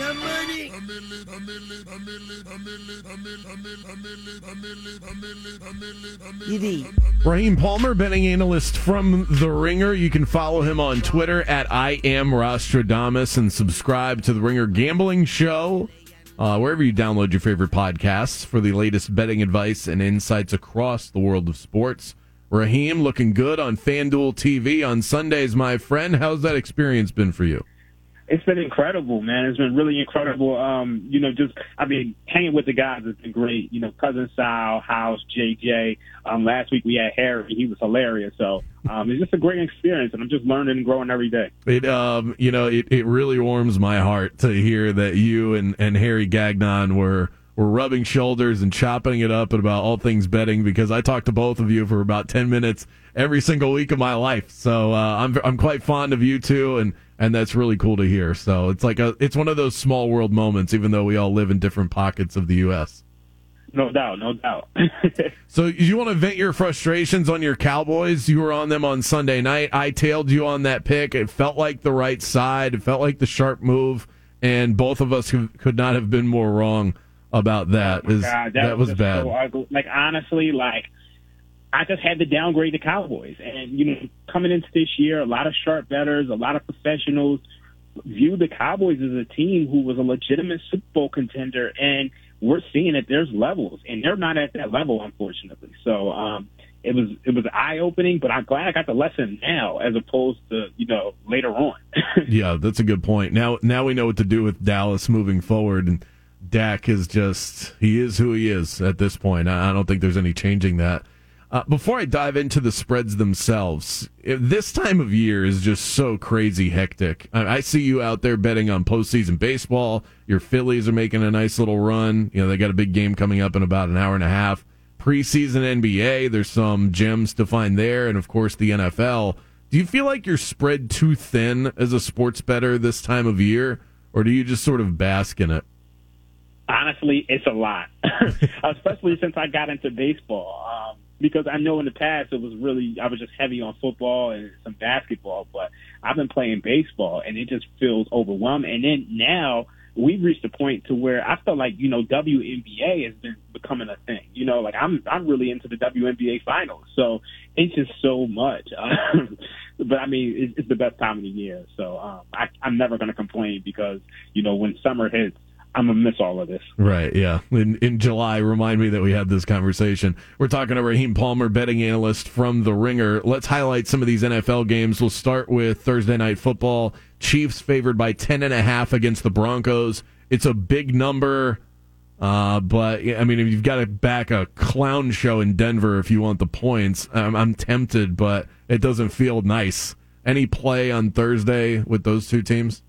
The money. Raheem Palmer, betting analyst from The Ringer. You can follow him on Twitter at I am Rostradamus and subscribe to The Ringer Gambling Show uh, wherever you download your favorite podcasts for the latest betting advice and insights across the world of sports. Raheem, looking good on FanDuel TV on Sundays, my friend. How's that experience been for you? It's been incredible, man. It's been really incredible. Um, you know, just I mean, hanging with the guys has been great. You know, cousin Sal, House, JJ. Um, last week we had Harry. He was hilarious. So um, it's just a great experience, and I'm just learning and growing every day. It, um, you know, it, it really warms my heart to hear that you and, and Harry Gagnon were were rubbing shoulders and chopping it up about all things betting because I talk to both of you for about ten minutes every single week of my life. So uh, I'm I'm quite fond of you two and and that's really cool to hear. So it's like a it's one of those small world moments, even though we all live in different pockets of the U.S. No doubt, no doubt. so you want to vent your frustrations on your Cowboys? You were on them on Sunday night. I tailed you on that pick. It felt like the right side. It felt like the sharp move, and both of us could not have been more wrong about that. Oh God, that, that, was, was bad. So like honestly, like I just had to downgrade the Cowboys. And, you know, coming into this year, a lot of sharp betters, a lot of professionals viewed the Cowboys as a team who was a legitimate Super Bowl contender. And we're seeing that there's levels, and they're not at that level, unfortunately. So, um, it was it was eye opening, but I'm glad I got the lesson now as opposed to you know later on. yeah, that's a good point. Now now we know what to do with Dallas moving forward, and Dak is just he is who he is at this point. I don't think there's any changing that. Uh, before I dive into the spreads themselves, this time of year is just so crazy hectic. I, I, see you out there betting on postseason baseball. Your Phillies are making a nice little run. You know, they got a big game coming up in about an hour and a half. Preseason NBA, there's some gems to find there. And of course, the NFL. Do you feel like you're spread too thin as a sports better this time of year? Or do you just sort of bask in it? Honestly, it's a lot, especially since I got into baseball. Um, because I know in the past it was really I was just heavy on football and some basketball, but I've been playing baseball and it just feels overwhelming. And then now we've reached a point to where I feel like you know WNBA has been becoming a thing. You know, like I'm I'm really into the WNBA finals, so it's just so much. Um, but I mean, it's, it's the best time of the year, so um, I, I'm never going to complain because you know when summer hits I'm gonna miss all of this. Right. Yeah. In in July, remind me that we had this conversation. We're talking to Raheem Palmer, betting analyst from The Ringer. Let's highlight some of these NFL games. We'll start with Thursday night football. Chiefs favored by ten and a half against the Broncos. It's a big number. Uh, but I mean, if you've got to back a clown show in Denver if you want the points, I'm, I'm tempted, but it doesn't feel nice. Any play on Thursday with those two teams?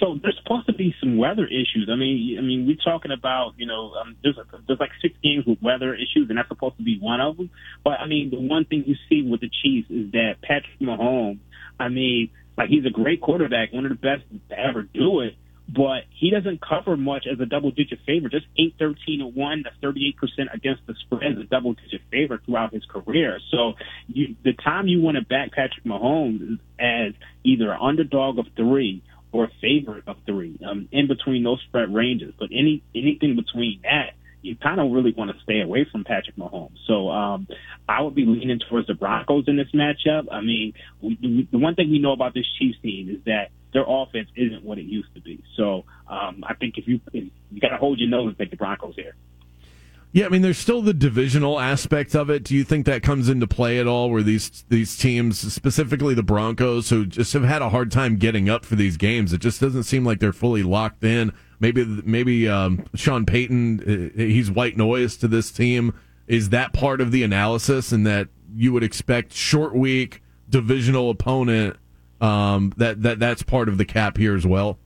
So there's supposed to be some weather issues. I mean, I mean, we're talking about you know, um, there's a, there's like six games with weather issues, and that's supposed to be one of them. But I mean, the one thing you see with the Chiefs is that Patrick Mahomes. I mean, like he's a great quarterback, one of the best to ever do it. But he doesn't cover much as a double-digit favorite. Just eight, thirteen, and one. That's thirty-eight percent against the spread as a double-digit favorite throughout his career. So, you, the time you want to back Patrick Mahomes is as either an underdog of three or favorite of three, um, in between those spread ranges. But any anything between that, you kind of really want to stay away from Patrick Mahomes. So um, I would be leaning towards the Broncos in this matchup. I mean, we, we, the one thing we know about this Chiefs team is that their offense isn't what it used to be. So um, I think if you if you got to hold your nose and take the Broncos here. Yeah, I mean, there's still the divisional aspect of it. Do you think that comes into play at all? Where these these teams, specifically the Broncos, who just have had a hard time getting up for these games, it just doesn't seem like they're fully locked in. Maybe maybe um, Sean Payton, uh, he's white noise to this team. Is that part of the analysis, and that you would expect short week divisional opponent? Um, that that that's part of the cap here as well.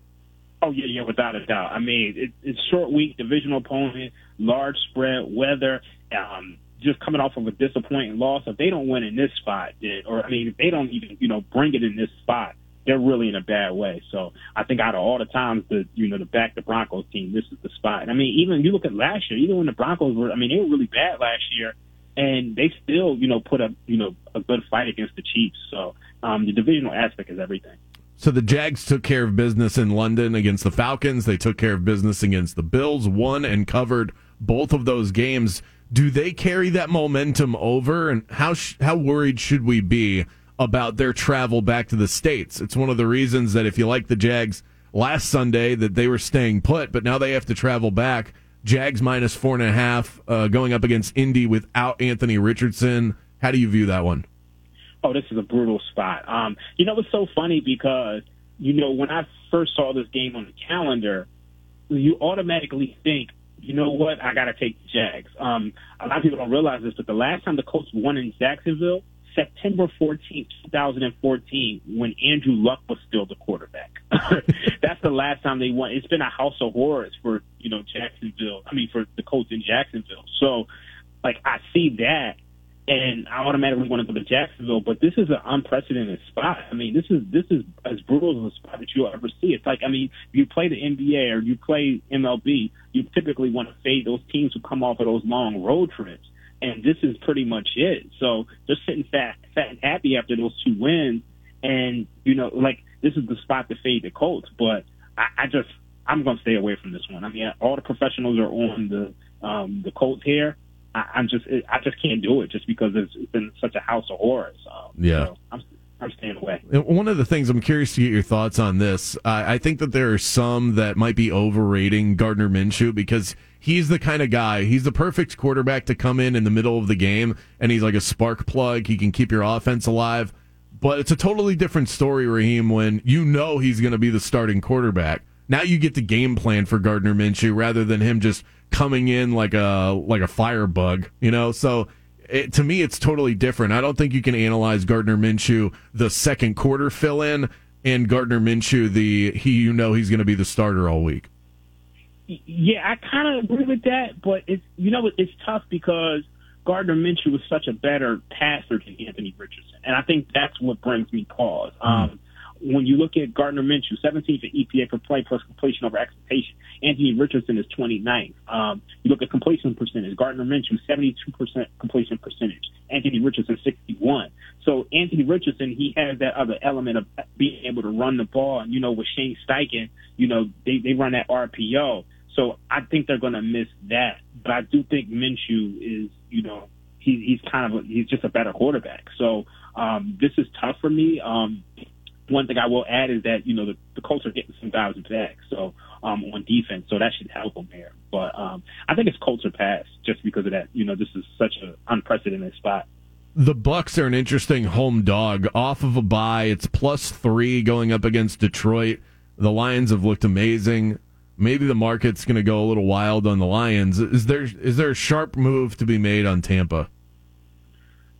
Oh yeah, yeah, without a doubt. I mean, it, it's short week, divisional opponent, large spread, weather. Um, just coming off of a disappointing loss. If they don't win in this spot, or I mean, if they don't even you know bring it in this spot, they're really in a bad way. So I think out of all the times that you know to back the Broncos team, this is the spot. I mean, even you look at last year, even when the Broncos were, I mean, they were really bad last year, and they still you know put up you know a good fight against the Chiefs. So um, the divisional aspect is everything. So the Jags took care of business in London against the Falcons. They took care of business against the Bills, won and covered both of those games. Do they carry that momentum over? And how sh- how worried should we be about their travel back to the states? It's one of the reasons that if you like the Jags last Sunday, that they were staying put, but now they have to travel back. Jags minus four and a half, uh, going up against Indy without Anthony Richardson. How do you view that one? oh, this is a brutal spot. Um, you know, it's so funny because, you know, when I first saw this game on the calendar, you automatically think, you know what, I got to take the Jags. Um, a lot of people don't realize this, but the last time the Colts won in Jacksonville, September 14th, 2014, when Andrew Luck was still the quarterback. That's the last time they won. It's been a house of horrors for, you know, Jacksonville. I mean, for the Colts in Jacksonville. So, like, I see that and I automatically want to go to Jacksonville. But this is an unprecedented spot. I mean, this is this is as brutal as a spot that you'll ever see. It's like I mean, you play the NBA or you play MLB, you typically want to fade those teams who come off of those long road trips, and this is pretty much it. So just sitting fat, fat and happy after those two wins, and you know, like this is the spot to fade the Colts. But I, I just I'm going to stay away from this one. I mean, all the professionals are on the um, the Colts here. I, am just I just can't do it just because it's, been such a house of horrors. Um, yeah, so I'm I'm staying away. One of the things I'm curious to get your thoughts on this. Uh, I think that there are some that might be overrating Gardner Minshew because he's the kind of guy. He's the perfect quarterback to come in in the middle of the game, and he's like a spark plug. He can keep your offense alive. But it's a totally different story, Raheem, when you know he's going to be the starting quarterback. Now you get the game plan for Gardner Minshew rather than him just coming in like a like a firebug, you know. So it, to me, it's totally different. I don't think you can analyze Gardner Minshew the second quarter fill in and Gardner Minshew the he you know he's going to be the starter all week. Yeah, I kind of agree with that, but it's you know it's tough because Gardner Minshew was such a better passer than Anthony Richardson, and I think that's what brings me pause. Um, when you look at Gardner Minshew, 17th in EPA per play plus completion over expectation. Anthony Richardson is 29th. Um, you look at completion percentage. Gardner Minshew, 72% completion percentage. Anthony Richardson, 61. So Anthony Richardson, he has that other element of being able to run the ball. And, you know, with Shane Steichen, you know, they, they run that RPO. So I think they're going to miss that. But I do think Minshew is, you know, he, he's kind of, a, he's just a better quarterback. So um, this is tough for me. Um, one thing I will add is that you know the, the Colts are getting some guys back, so um, on defense, so that should help them there. But um, I think it's Colts or pass just because of that. You know, this is such an unprecedented spot. The Bucks are an interesting home dog off of a bye. It's plus three going up against Detroit. The Lions have looked amazing. Maybe the market's going to go a little wild on the Lions. Is there is there a sharp move to be made on Tampa?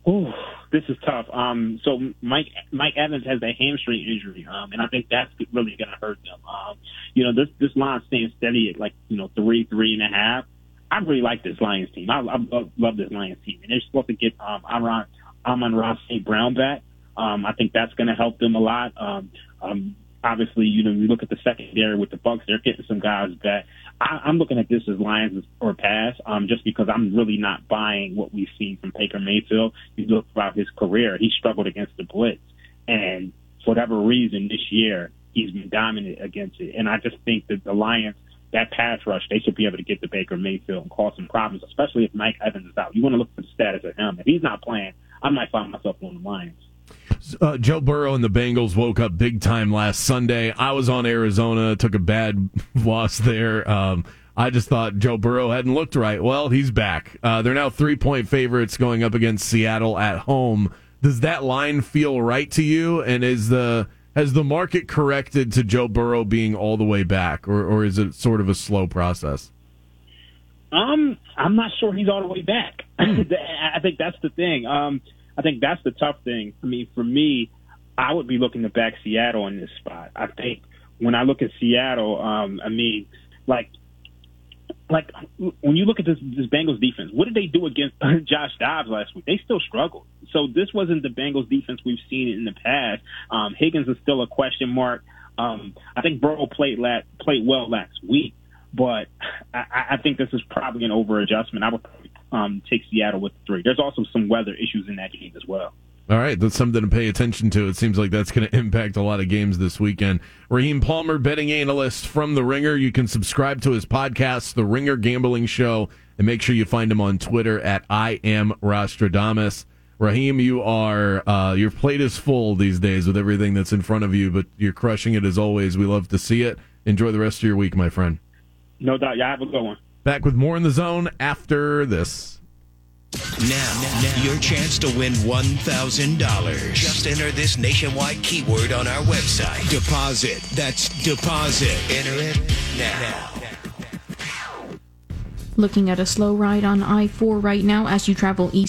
Ooh, this is tough. Um, so Mike Mike Evans has a hamstring injury, um, and I think that's really going to hurt them. Um, you know, this this line staying steady at like you know three three and a half. I really like this Lions team. I, I love, love this Lions team, and they're supposed to get um, Amon Amon-Ra St. Brown back. Um, I think that's going to help them a lot. Um, um, obviously, you know, you look at the secondary with the Bucks; they're getting some guys back. I, I'm looking at this as Lions or pass, um, just because I'm really not buying what we've seen from Baker Mayfield. You look throughout his career; he struggled against the blitz, and for whatever reason, this year he's been dominant against it. And I just think that the Lions, that pass rush, they should be able to get to Baker Mayfield and cause some problems, especially if Mike Evans is out. You want to look for the status of him. If he's not playing, I might find myself on the Lions. Uh, Joe Burrow and the Bengals woke up big time last Sunday. I was on Arizona, took a bad loss there. Um, I just thought Joe Burrow hadn't looked right. Well, he's back. Uh, they're now three point favorites going up against Seattle at home. Does that line feel right to you? And is the has the market corrected to Joe Burrow being all the way back, or or is it sort of a slow process? Um, I'm not sure he's all the way back. I think that's the thing. Um, I think that's the tough thing. I mean, for me, I would be looking to back Seattle in this spot. I think when I look at Seattle, um, I mean, like like when you look at this this Bengals defense, what did they do against Josh Dobbs last week? They still struggled. So this wasn't the Bengals defense we've seen in the past. Um, Higgins is still a question mark. Um, I think Burrow played la- played well last week, but I, I think this is probably an over adjustment. I would um, take Seattle with three. There's also some weather issues in that game as well. All right, that's something to pay attention to. It seems like that's going to impact a lot of games this weekend. Raheem Palmer, betting analyst from The Ringer. You can subscribe to his podcast, The Ringer Gambling Show, and make sure you find him on Twitter at I am Rostradamus. Raheem, you are uh, your plate is full these days with everything that's in front of you, but you're crushing it as always. We love to see it. Enjoy the rest of your week, my friend. No doubt. Yeah, have a good one. Back with more in the zone after this. Now, now, your chance to win $1,000. Just enter this nationwide keyword on our website. Deposit. That's deposit. Enter it now. Looking at a slow ride on I 4 right now as you travel east.